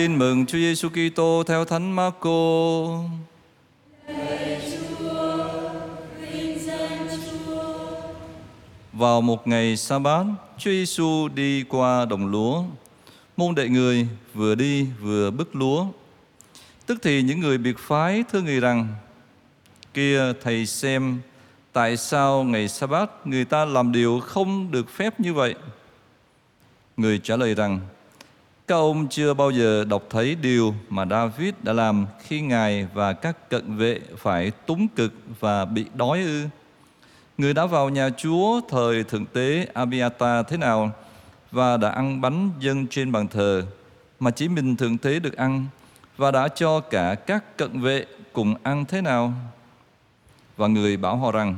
Tin mừng Chúa Giêsu Kitô theo Thánh Marco. Vào một ngày sa bát, Chúa Giêsu đi qua đồng lúa. Môn đệ người vừa đi vừa bứt lúa. Tức thì những người biệt phái thưa người rằng: Kia thầy xem tại sao ngày sa bát người ta làm điều không được phép như vậy? Người trả lời rằng: các ông chưa bao giờ đọc thấy điều mà David đã làm khi ngài và các cận vệ phải túng cực và bị đói ư? Người đã vào nhà Chúa thời thượng tế Abiata thế nào và đã ăn bánh dân trên bàn thờ, mà chỉ mình thượng tế được ăn và đã cho cả các cận vệ cùng ăn thế nào? Và người bảo họ rằng,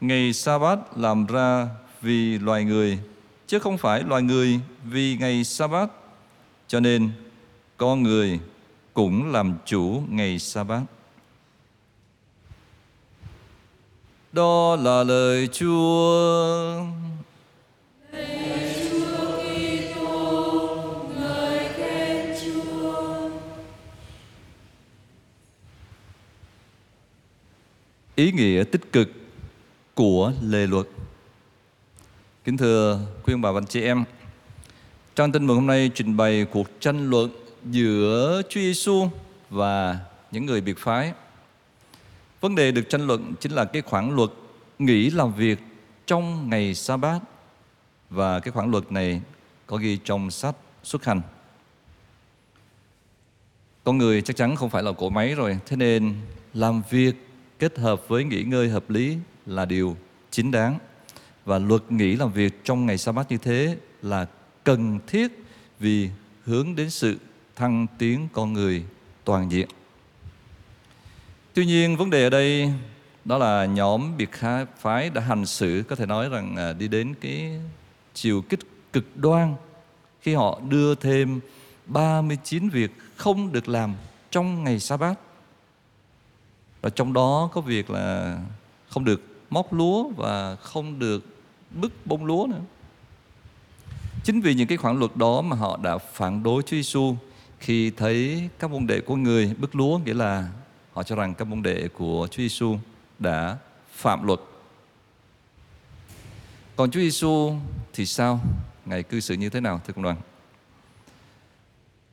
ngày sa-bát làm ra vì loài người, chứ không phải loài người vì ngày sa-bát cho nên, con người cũng làm chủ ngày sa bát đó là lời chúa. Ý nghĩa tích cực của lề luật. Kính thưa quý ông bà và anh chị em trang tin mừng hôm nay trình bày cuộc tranh luận giữa Chúa Giêsu và những người biệt phái. Vấn đề được tranh luận chính là cái khoản luật nghỉ làm việc trong ngày sa bát và cái khoản luật này có ghi trong sách xuất hành. Con người chắc chắn không phải là cỗ máy rồi, thế nên làm việc kết hợp với nghỉ ngơi hợp lý là điều chính đáng. Và luật nghỉ làm việc trong ngày sa bát như thế là cần thiết vì hướng đến sự thăng tiến con người toàn diện. Tuy nhiên, vấn đề ở đây đó là nhóm biệt phái đã hành xử, có thể nói rằng à, đi đến cái chiều kích cực đoan khi họ đưa thêm 39 việc không được làm trong ngày sa bát và trong đó có việc là không được móc lúa và không được bứt bông lúa nữa Chính vì những cái khoản luật đó mà họ đã phản đối Chúa Giêsu khi thấy các môn đệ của người bức lúa, nghĩa là họ cho rằng các môn đệ của Chúa Giêsu đã phạm luật. Còn Chúa Giêsu thì sao? Ngài cư xử như thế nào, thưa cộng đoàn?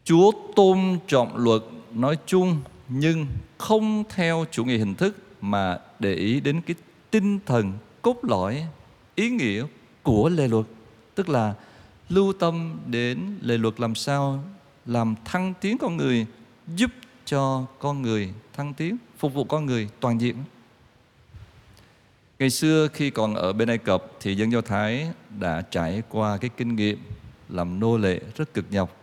Chúa tôn trọng luật nói chung nhưng không theo chủ nghĩa hình thức mà để ý đến cái tinh thần cốt lõi, ý nghĩa của lề luật, tức là lưu tâm đến lời luật làm sao làm thăng tiến con người, giúp cho con người thăng tiến, phục vụ con người toàn diện ngày xưa khi còn ở bên ai cập thì dân do thái đã trải qua cái kinh nghiệm làm nô lệ rất cực nhọc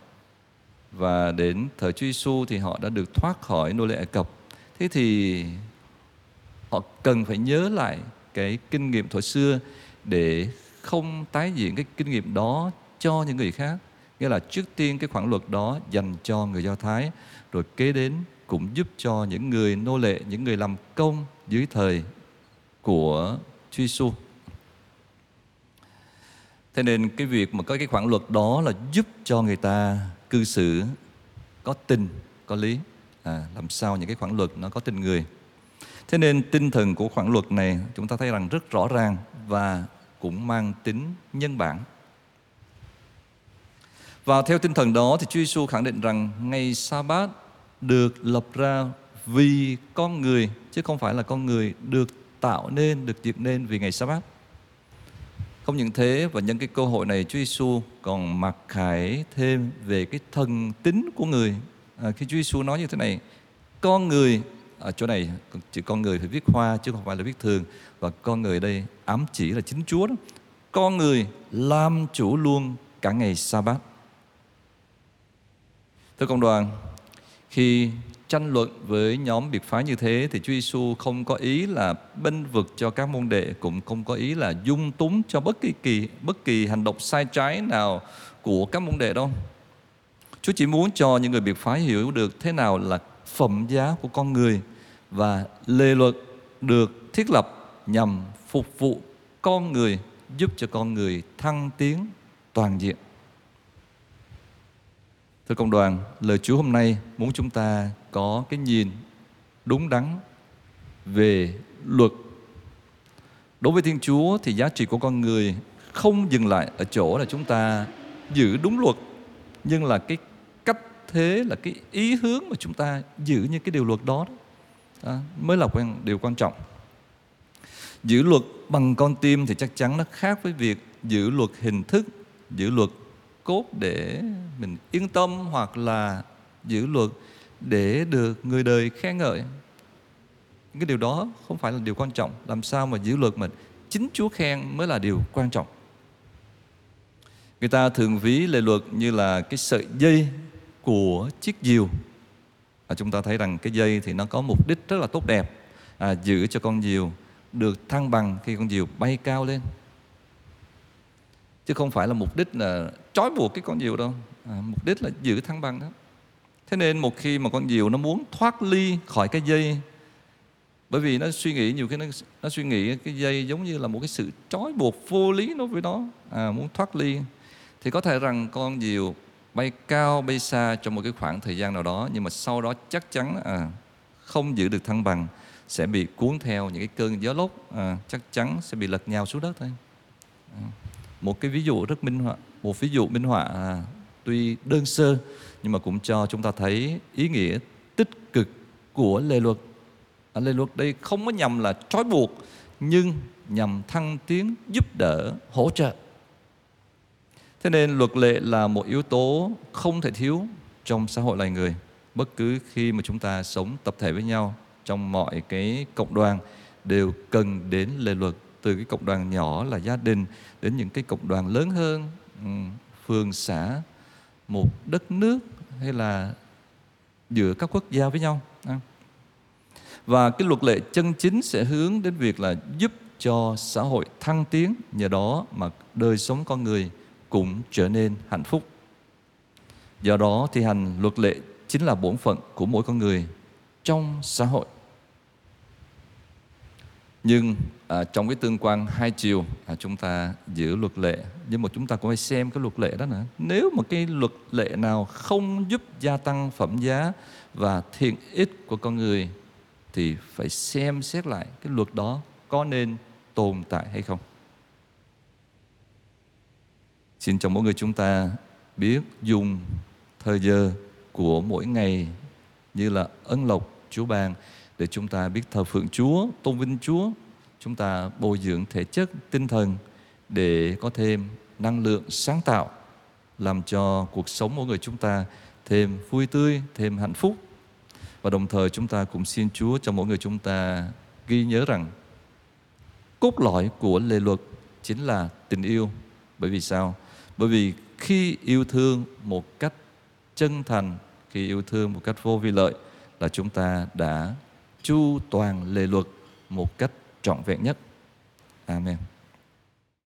và đến thời Chúa Giêsu thì họ đã được thoát khỏi nô lệ Ai Cập. Thế thì họ cần phải nhớ lại cái kinh nghiệm thời xưa để không tái diễn cái kinh nghiệm đó cho những người khác nghĩa là trước tiên cái khoản luật đó dành cho người do thái rồi kế đến cũng giúp cho những người nô lệ những người làm công dưới thời của Chúa Giêsu. Thế nên cái việc mà có cái khoản luật đó là giúp cho người ta cư xử có tình, có lý. À, làm sao những cái khoản luật nó có tình người. Thế nên tinh thần của khoản luật này chúng ta thấy rằng rất rõ ràng và cũng mang tính nhân bản. Và theo tinh thần đó thì Chúa Giêsu khẳng định rằng ngày sa bát được lập ra vì con người chứ không phải là con người được tạo nên, được dựng nên vì ngày sa bát. Không những thế và nhân cái cơ hội này Chúa Giêsu còn mặc khải thêm về cái thần tính của người. À, khi Chúa Giêsu nói như thế này, con người ở chỗ này chỉ con người phải viết hoa chứ không phải là viết thường và con người đây ám chỉ là chính Chúa đó. Con người làm chủ luôn cả ngày sa bát Thưa công đoàn, khi tranh luận với nhóm biệt phái như thế thì Chúa Giêsu không có ý là bênh vực cho các môn đệ cũng không có ý là dung túng cho bất kỳ kỳ bất kỳ hành động sai trái nào của các môn đệ đâu. Chúa chỉ muốn cho những người biệt phái hiểu được thế nào là phẩm giá của con người và lề luật được thiết lập nhằm phục vụ con người, giúp cho con người thăng tiến toàn diện. Thưa công đoàn, lời Chúa hôm nay muốn chúng ta có cái nhìn đúng đắn về luật. Đối với Thiên Chúa thì giá trị của con người không dừng lại ở chỗ là chúng ta giữ đúng luật, nhưng là cái cách thế là cái ý hướng mà chúng ta giữ những cái điều luật đó, đó à, mới là quen, điều quan trọng. Giữ luật bằng con tim thì chắc chắn nó khác với việc giữ luật hình thức, giữ luật cốt để mình yên tâm hoặc là giữ luật để được người đời khen ngợi. Cái điều đó không phải là điều quan trọng. Làm sao mà giữ luật mình chính Chúa khen mới là điều quan trọng. Người ta thường ví lệ luật như là cái sợi dây của chiếc diều. À, chúng ta thấy rằng cái dây thì nó có mục đích rất là tốt đẹp, à, giữ cho con diều được thăng bằng khi con diều bay cao lên chứ không phải là mục đích là trói buộc cái con diều đâu. À, mục đích là giữ thăng bằng đó. Thế nên một khi mà con diều nó muốn thoát ly khỏi cái dây bởi vì nó suy nghĩ nhiều khi nó nó suy nghĩ cái dây giống như là một cái sự trói buộc vô lý đối với nó à, muốn thoát ly thì có thể rằng con diều bay cao bay xa trong một cái khoảng thời gian nào đó nhưng mà sau đó chắc chắn à, không giữ được thăng bằng sẽ bị cuốn theo những cái cơn gió lốc à, chắc chắn sẽ bị lật nhào xuống đất thôi. À một cái ví dụ rất minh họa một ví dụ minh họa à, tuy đơn sơ nhưng mà cũng cho chúng ta thấy ý nghĩa tích cực của lề luật. À, lề luật đây không có nhằm là trói buộc nhưng nhằm thăng tiến giúp đỡ hỗ trợ. Thế nên luật lệ là một yếu tố không thể thiếu trong xã hội loài người bất cứ khi mà chúng ta sống tập thể với nhau trong mọi cái cộng đoàn đều cần đến lề luật từ cái cộng đoàn nhỏ là gia đình đến những cái cộng đoàn lớn hơn ừ, phường, xã, một đất nước hay là giữa các quốc gia với nhau và cái luật lệ chân chính sẽ hướng đến việc là giúp cho xã hội thăng tiến, nhờ đó mà đời sống con người cũng trở nên hạnh phúc. Do đó thì hành luật lệ chính là bổn phận của mỗi con người trong xã hội nhưng à, trong cái tương quan hai chiều à, chúng ta giữ luật lệ nhưng mà chúng ta cũng phải xem cái luật lệ đó nữa. Nếu mà cái luật lệ nào không giúp gia tăng phẩm giá và thiện ích của con người thì phải xem xét lại cái luật đó có nên tồn tại hay không. Xin cho mỗi người chúng ta biết dùng thời giờ của mỗi ngày như là ân lộc Chúa ban để chúng ta biết thờ phượng Chúa, tôn vinh Chúa, chúng ta bồi dưỡng thể chất, tinh thần để có thêm năng lượng sáng tạo làm cho cuộc sống mỗi người chúng ta thêm vui tươi, thêm hạnh phúc. Và đồng thời chúng ta cũng xin Chúa cho mỗi người chúng ta ghi nhớ rằng cốt lõi của lề luật chính là tình yêu. Bởi vì sao? Bởi vì khi yêu thương một cách chân thành, khi yêu thương một cách vô vi lợi là chúng ta đã chu toàn lề luật một cách trọn vẹn nhất. Amen.